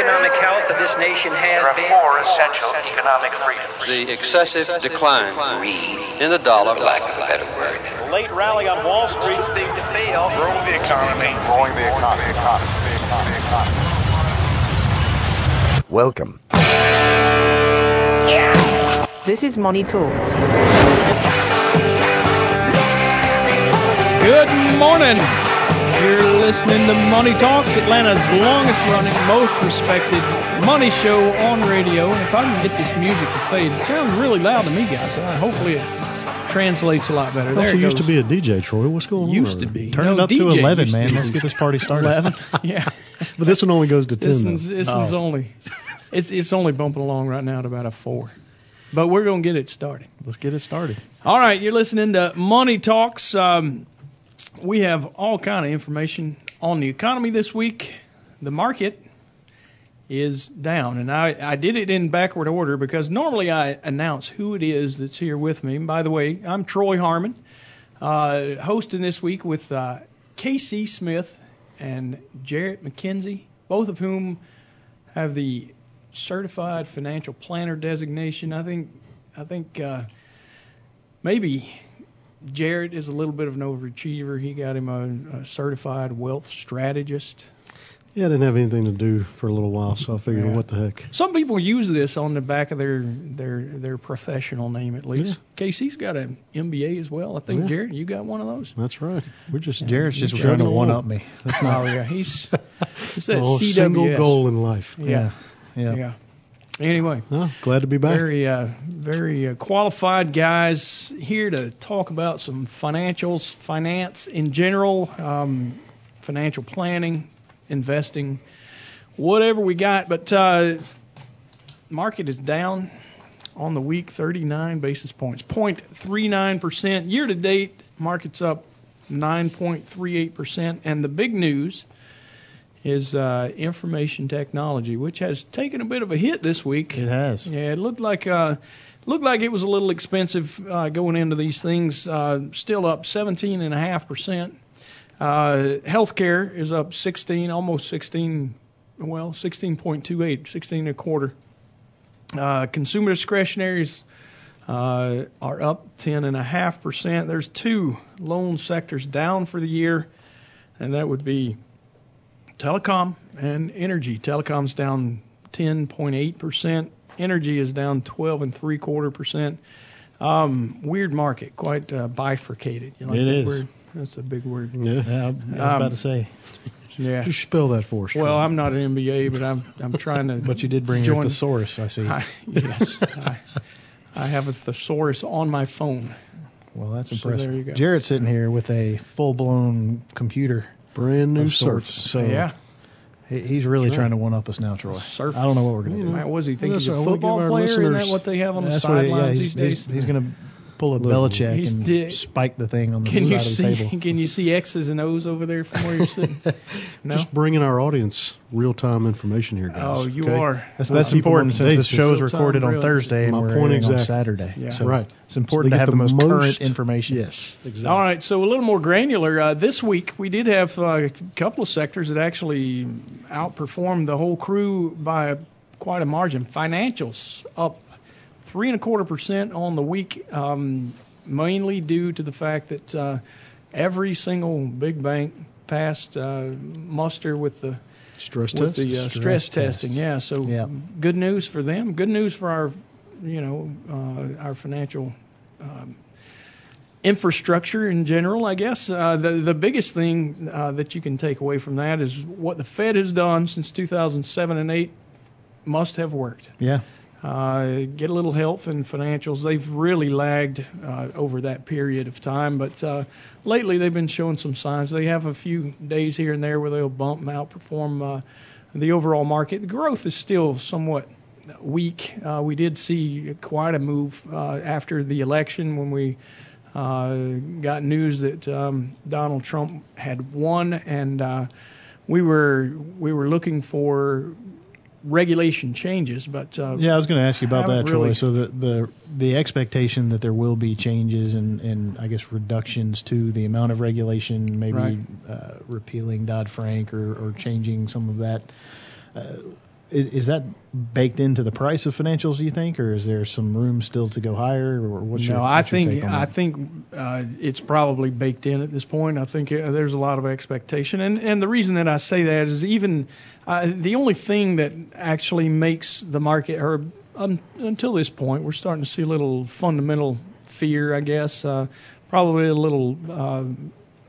economic health of this nation has There are been. four essential economic freedoms. the excessive decline in the dollar. lack of a better word. late rally on Wall Street. Too big to fail. Growing the economy. Growing the economy. economy, the economy, economy. Welcome. This is Money Talks. Good morning. You're listening to Money Talks, Atlanta's longest running, most respected money show on radio. And if I can get this music to fade, it sounds really loud to me, guys. Uh, hopefully it translates a lot better. I There you used to be a DJ, Troy. What's going on? Used to be. Turn No, it up to 11, man. to Let's get this party started. 11. Yeah. But this one only goes to 10. This one's, this Oh. one's only it's it's only bumping along right now at about a four. But we're gonna get it started. Let's get it started. All right, you're listening to Money Talks. Um, we have all kind of information on the economy this week. The market is down, and I, I did it in backward order because normally I announce who it is that's here with me. And by the way, I'm Troy Harmon, uh, hosting this week with uh, Casey Smith and Jarrett McKenzie, both of whom have the certified financial planner designation. I think I think uh, maybe Jarrett is a little bit of an overachiever. He got him a, a certified wealth strategist. Yeah, I didn't have anything to do for a little while, so I figured, Yeah. what the heck. Some people use this on the back of their their their professional name at least. Yeah. Casey's got an MBA as well. I think Yeah. Jarrett, you got one of those. That's right. We're just Jarrett's just Chugging trying to one up me. That's not. Oh yeah, he's he's that CWS. single goal in life. Yeah, Yeah. yeah. Anyway, Oh, glad to be back. very uh, very uh, qualified guys here to talk about some financials, finance in general, um, financial planning, investing, whatever we got. But uh, market is down on the week, 39 basis points, 0.39 percent year to date. Market's up 9.38 percent, and the big news is uh, information technology, which has taken a bit of a hit this week. It has. Yeah, it looked like uh, looked like it was a little expensive uh, going into these things. Uh, still up 17 and a half percent. Uh, healthcare is up 16, almost 16, well, 16.28, 16 and a quarter. Uh, consumer discretionaries uh, are up 10 and a half percent. There's two lone sectors down for the year, and that would be telecom and energy. Telecom's down 10.8 percent. Energy is down 12 and three quarter percent. Um, weird market, quite uh, bifurcated. You like It that is. Word? That's a big word. Yeah. Yeah, I was Um, about to say. Yeah. Just spell that for us. Well, Troy. I'm not an MBA, but I'm I'm trying to. But you did bring your thesaurus, I see. I, yes, I, I have a thesaurus on my phone. Well, that's So impressive. there you go. Jarrett's sitting here with a full-blown computer brand new of sorts. sorts. So yeah. he- he's really Sure. trying to one up us now, Troy. Surface. I don't know what we're gonna You do. know, Man, was he thinking he's I a football player? Isn't that what they have on the That's what he- sidelines yeah, these he's, days? he's, he's gonna pull a Look, Belichick he's and di- spike the thing on the Can side you of the see? table. Can you see X's and O's over there from where you're sitting? No. Just bringing our audience real time information here, guys. Oh, you okay? are. That's, that's keep 'em important since date. this show is recorded on real- Thursday and My we're point airing on exactly. Saturday. Yeah. So Right. it's important they to get have the, most, most- current information. Yes, exactly. All right, so a little more granular. Uh, this week we did have uh, a couple of sectors that actually outperformed the whole crew by quite a margin. Financials up three and a quarter percent on the week, um, mainly due to the fact that uh, every single big bank passed uh, muster with the Stress with test. the uh, stress, Stress testing. Yeah, so Yeah. good news for them. Good news for our, you know, uh, our financial um, infrastructure in general. I guess uh, the the biggest thing uh, that you can take away from that is what the Fed has done since 2007 and 8 must have worked. Yeah. Uh, get a little health and financials. They've really lagged uh, over that period of time, but uh, lately they've been showing some signs. They have a few days here and there where they'll bump and outperform uh, the overall market. The growth is still somewhat weak. Uh, we did see quite a move uh, after the election when we got news that um, Donald Trump had won, and we were we were looking for regulation changes, but uh, Yeah, I was going to ask you about that, haven't Troy. So the, the the expectation that there will be changes and, and I guess reductions to the amount of regulation, maybe Right. uh, repealing Dodd Frank or, or changing some of that. Uh, is, is that baked into the price of financials? Do you think, or is there some room still to go higher, or what's your no, I what's your think I that? think uh, it's probably baked in at this point. I think uh, there's a lot of expectation, and and the reason that I say that is even uh, the only thing that actually makes the market, or um, until this point, we're starting to see a little fundamental fear, I guess, uh, probably a little. Uh,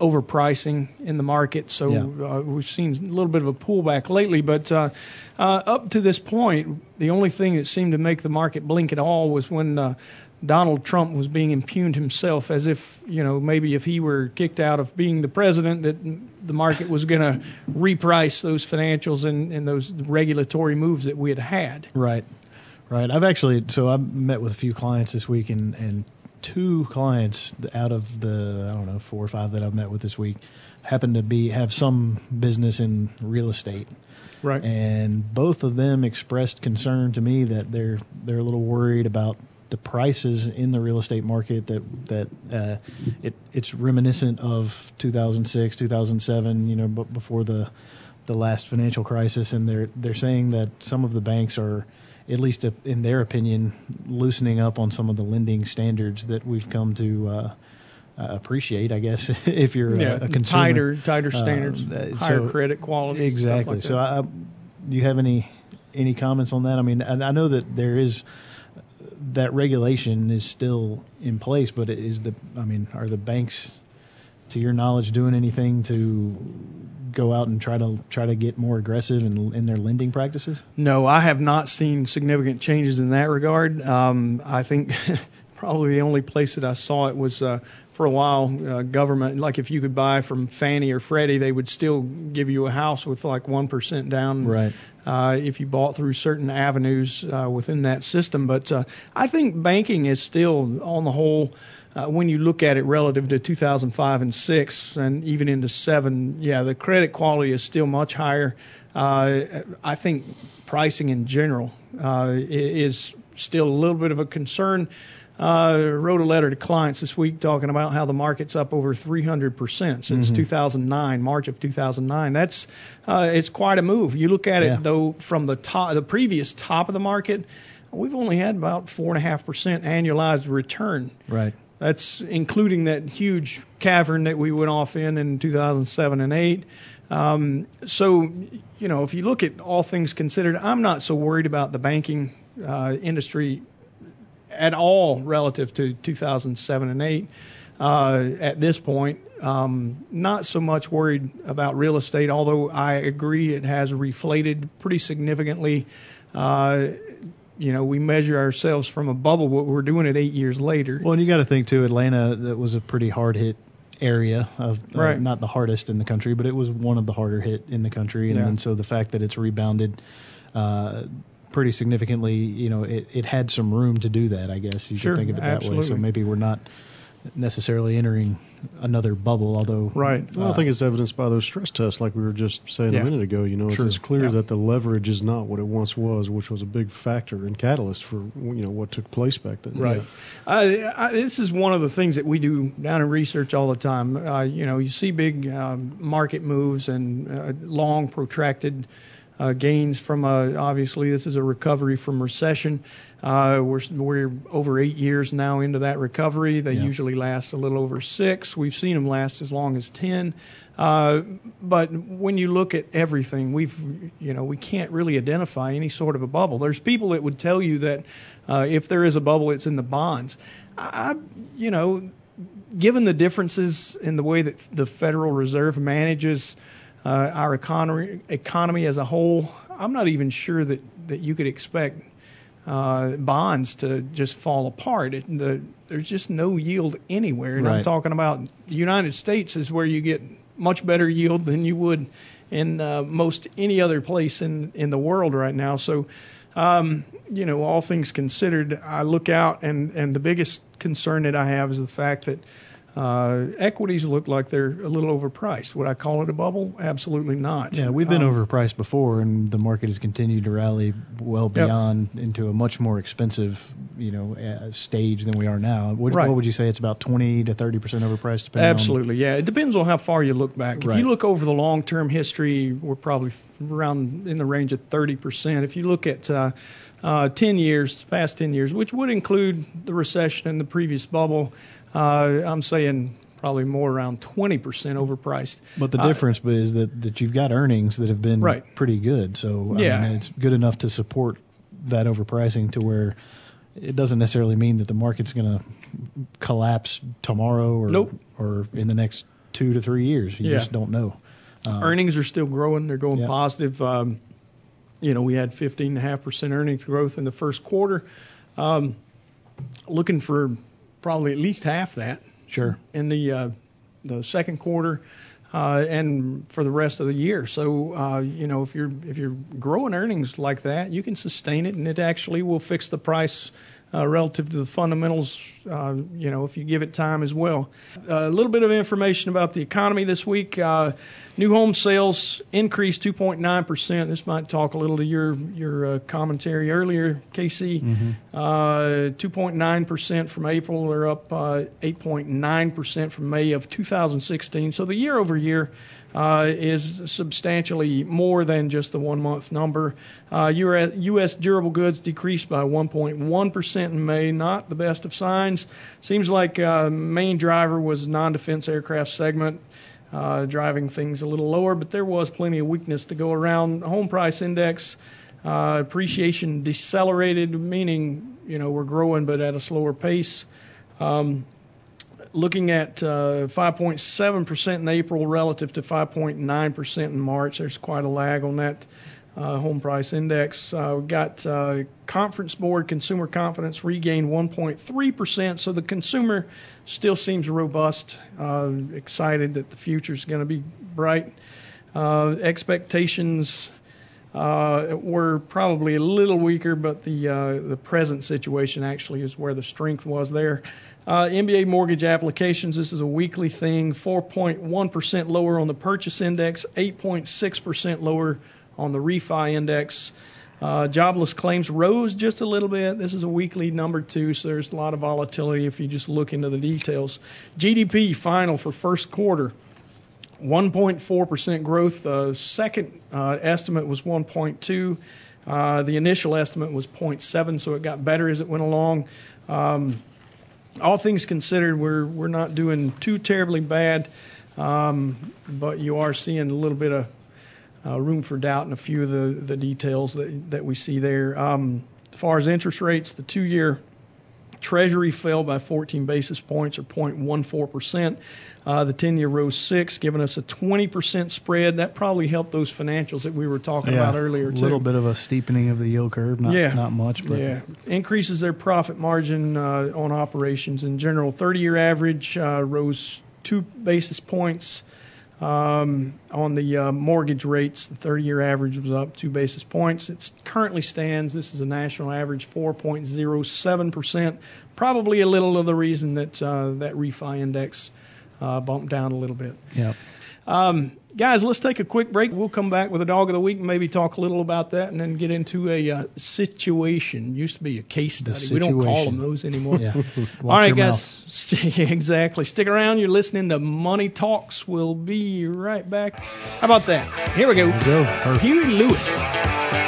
overpricing in the market, so Yeah. uh, we've seen a little bit of a pullback lately. But uh, uh, up to this point, the only thing that seemed to make the market blink at all was when uh, Donald Trump was being impugned himself, as if you know maybe if he were kicked out of being the president, that the market was going to reprice those financials and, and those regulatory moves that we had had. Right, right. I've actually so I met with a few clients this week, and and two clients out of the I don't know four or five that I've met with this week happen to be have some business in real estate. Right. and both of them expressed concern to me that they're they're a little worried about the prices in the real estate market that that uh, it it's reminiscent of 2006 2007 you know b- before the the last financial crisis and they're they're saying that some of the banks are at least in their opinion loosening up on some of the lending standards that we've come to uh, uh, appreciate I guess if you're yeah, a, a consumer tighter tighter standards, uh, higher so- credit quality. Exactly. Stuff like so, that. I, do you have any any comments on that? I mean, I, I know that there is that regulation is still in place, but is the I mean, are the banks, to your knowledge, doing anything to go out and try to try to get more aggressive in in their lending practices? No, I have not seen significant changes in that regard. Um, I think probably the only place that I saw it was uh, for a while uh, government. Like if you could buy from Fannie or Freddie, they would still give you a house with like one percent down. Right. Uh, if you bought through certain avenues uh, within that system, but uh, I think banking is still on the whole. Uh, when you look at it relative to 2005 and 6 and even into 7, yeah, the credit quality is still much higher. Uh, I think pricing in general uh, is still a little bit of a concern. Uh, wrote a letter to clients this week talking about how the market's up over 300% since 2009, March of 2009. That's uh, it's quite a move. You look at Yeah. it though from the top, the previous top of the market, we've only had about four and a half percent annualized return. Right. That's including that huge cavern that we went off in in 2007 and 8. Um, so, you know, if you look at all things considered, I'm not so worried about the banking uh, industry at all relative to 2007 and 8 uh, at this point. Um, not so much worried about real estate, although I agree it has reflated pretty significantly. Uh, you know, we measure ourselves from a bubble, but we're doing it eight years later. Well, and you got to think too. Atlanta that was a pretty hard hit area of uh, Right. not the hardest in the country, but it was one of the harder hit in the country. And, Yeah. and so the fact that it's rebounded uh, pretty significantly, you know, it, it had some room to do that. I guess you Sure, could think of it that way. So maybe we're not necessarily entering another bubble, although Right. Well, I think it's evidenced by those stress tests, like we were just saying Yeah. a minute ago. You know, it's, True. it's clear Yeah. that the leverage is not what it once was, which was a big factor and catalyst for you know what took place back then. Right. Uh, I, this is one of the things that we do down in research all the time. Uh, you know, you see big um, market moves and uh, long, protracted uh, gains from uh, obviously this is a recovery from recession. Uh, we're we're over eight years now into that recovery. They Yeah. usually last a little over six. We've seen them last as long as ten. Uh, but when you look at everything, we've you know we can't really identify any sort of a bubble. There's people that would tell you that uh, if there is a bubble, it's in the bonds. I, you know, given the differences in the way that the Federal Reserve manages uh, our economy economy as a whole, I'm not even sure that that you could expect uh, bonds to just fall apart. It, the, there's just no yield anywhere, and I'm talking about the United States is where you get much better yield than you would in uh, most any other place in in the world right now. So. Um, you know, all things considered, I look out and, and the biggest concern that I have is the fact that Uh, equities look like they're a little overpriced. Would I call it a bubble? Absolutely not. Yeah, we've been Um, overpriced before, and the market has continued to rally well Yep. beyond into a much more expensive, you know, uh, stage than we are now. What, Right. what would you say? It's about 20 to 30 percent overpriced, depending Absolutely, yeah. It depends on how far you look back. If Right. you look over the long-term history, we're probably around in the range of 30%. If you look at uh, uh, 10 years, past 10 years, which would include the recession and the previous bubble, uh, I'm saying probably more around 20% overpriced. But the Uh, difference is that that you've got earnings that have been Right. pretty good. So I Yeah. mean, it's good enough to support that overpricing to where it doesn't necessarily mean that the market's going to collapse tomorrow or Nope. or in the next two to three years. You Yeah. just don't know. Um, earnings are still growing. They're going Yeah. positive. Um, you know, we had 15.5% earnings growth in the first quarter. Um, looking for probably at least half that Sure. in the uh, the second quarter uh, and for the rest of the year. So uh, you know, if you're if you're growing earnings like that, you can sustain it, and it actually will fix the price. Uh, relative to the fundamentals, uh, you know, if you give it time as well. a little bit of information about the economy this week. Uh, new home sales increased 2.9%. This might talk a little to your your uh, commentary earlier, Casey. Uh, 2.9% from April. They're up uh, 8.9% from May of 2016. So the year over year uh, is substantially more than just the one month number. Uh, U.S. durable goods decreased by 1.1% in May. Not the best of signs. Seems like uh, main driver was non-defense aircraft segment. Uh, driving things a little lower, but there was plenty of weakness to go around. Home price index uh, appreciation decelerated, meaning you know we're growing but at a slower pace. Um, looking at uh, 5.7% in April relative to 5.9% in March. There's quite a lag on that uh, home price index. Uh, we've got uh, Conference Board consumer confidence regained 1.3%, so the consumer still seems robust, uh, excited that the future is going to be bright. Uh, expectations uh, were probably a little weaker, but the uh, the present situation actually is where the strength was there. Uh, MBA mortgage applications. This is a weekly thing. 4.1% lower on the purchase index, 8.6% lower on the refi index. Uh, jobless claims rose just a little bit. This is a weekly number too, so there's a lot of volatility if you just look into the details. GDP final for first quarter. 1.4% growth. The second uh, estimate was 1.2. Uh, the initial estimate was 0.7, so it got better as it went along. Um, all things considered, we're we're not doing too terribly bad, um, but you are seeing a little bit of uh, room for doubt in a few of the the details that that we see there. Um, as far as interest rates, the two-year Treasury fell by 14 basis points or 0.14 percent. Uh, the 10-year rose six, giving us a 20% spread. That probably helped those financials that we were talking about earlier A little bit of a steepening of the yield curve, not Yeah. not much, but Yeah, increases their profit margin uh, on operations in general. 30-year average uh, rose two basis points. Um, on the uh, mortgage rates, the 30-year average was up two basis points. It currently stands. This is a national average, 4.07 percent. Probably a little of the reason that uh, that refi index uh, bumped down a little bit. yeah. Um, guys, let's take a quick break. We'll come back with a dog of the week and maybe talk a little about that and then get into a uh, situation. Used to be a case study. We don't call them those anymore. Yeah. All right, guys. St- exactly. Stick around. You're listening to Money Talks. We'll be right back. How about that? Here we go. There you go. Perfect. Huey Lewis.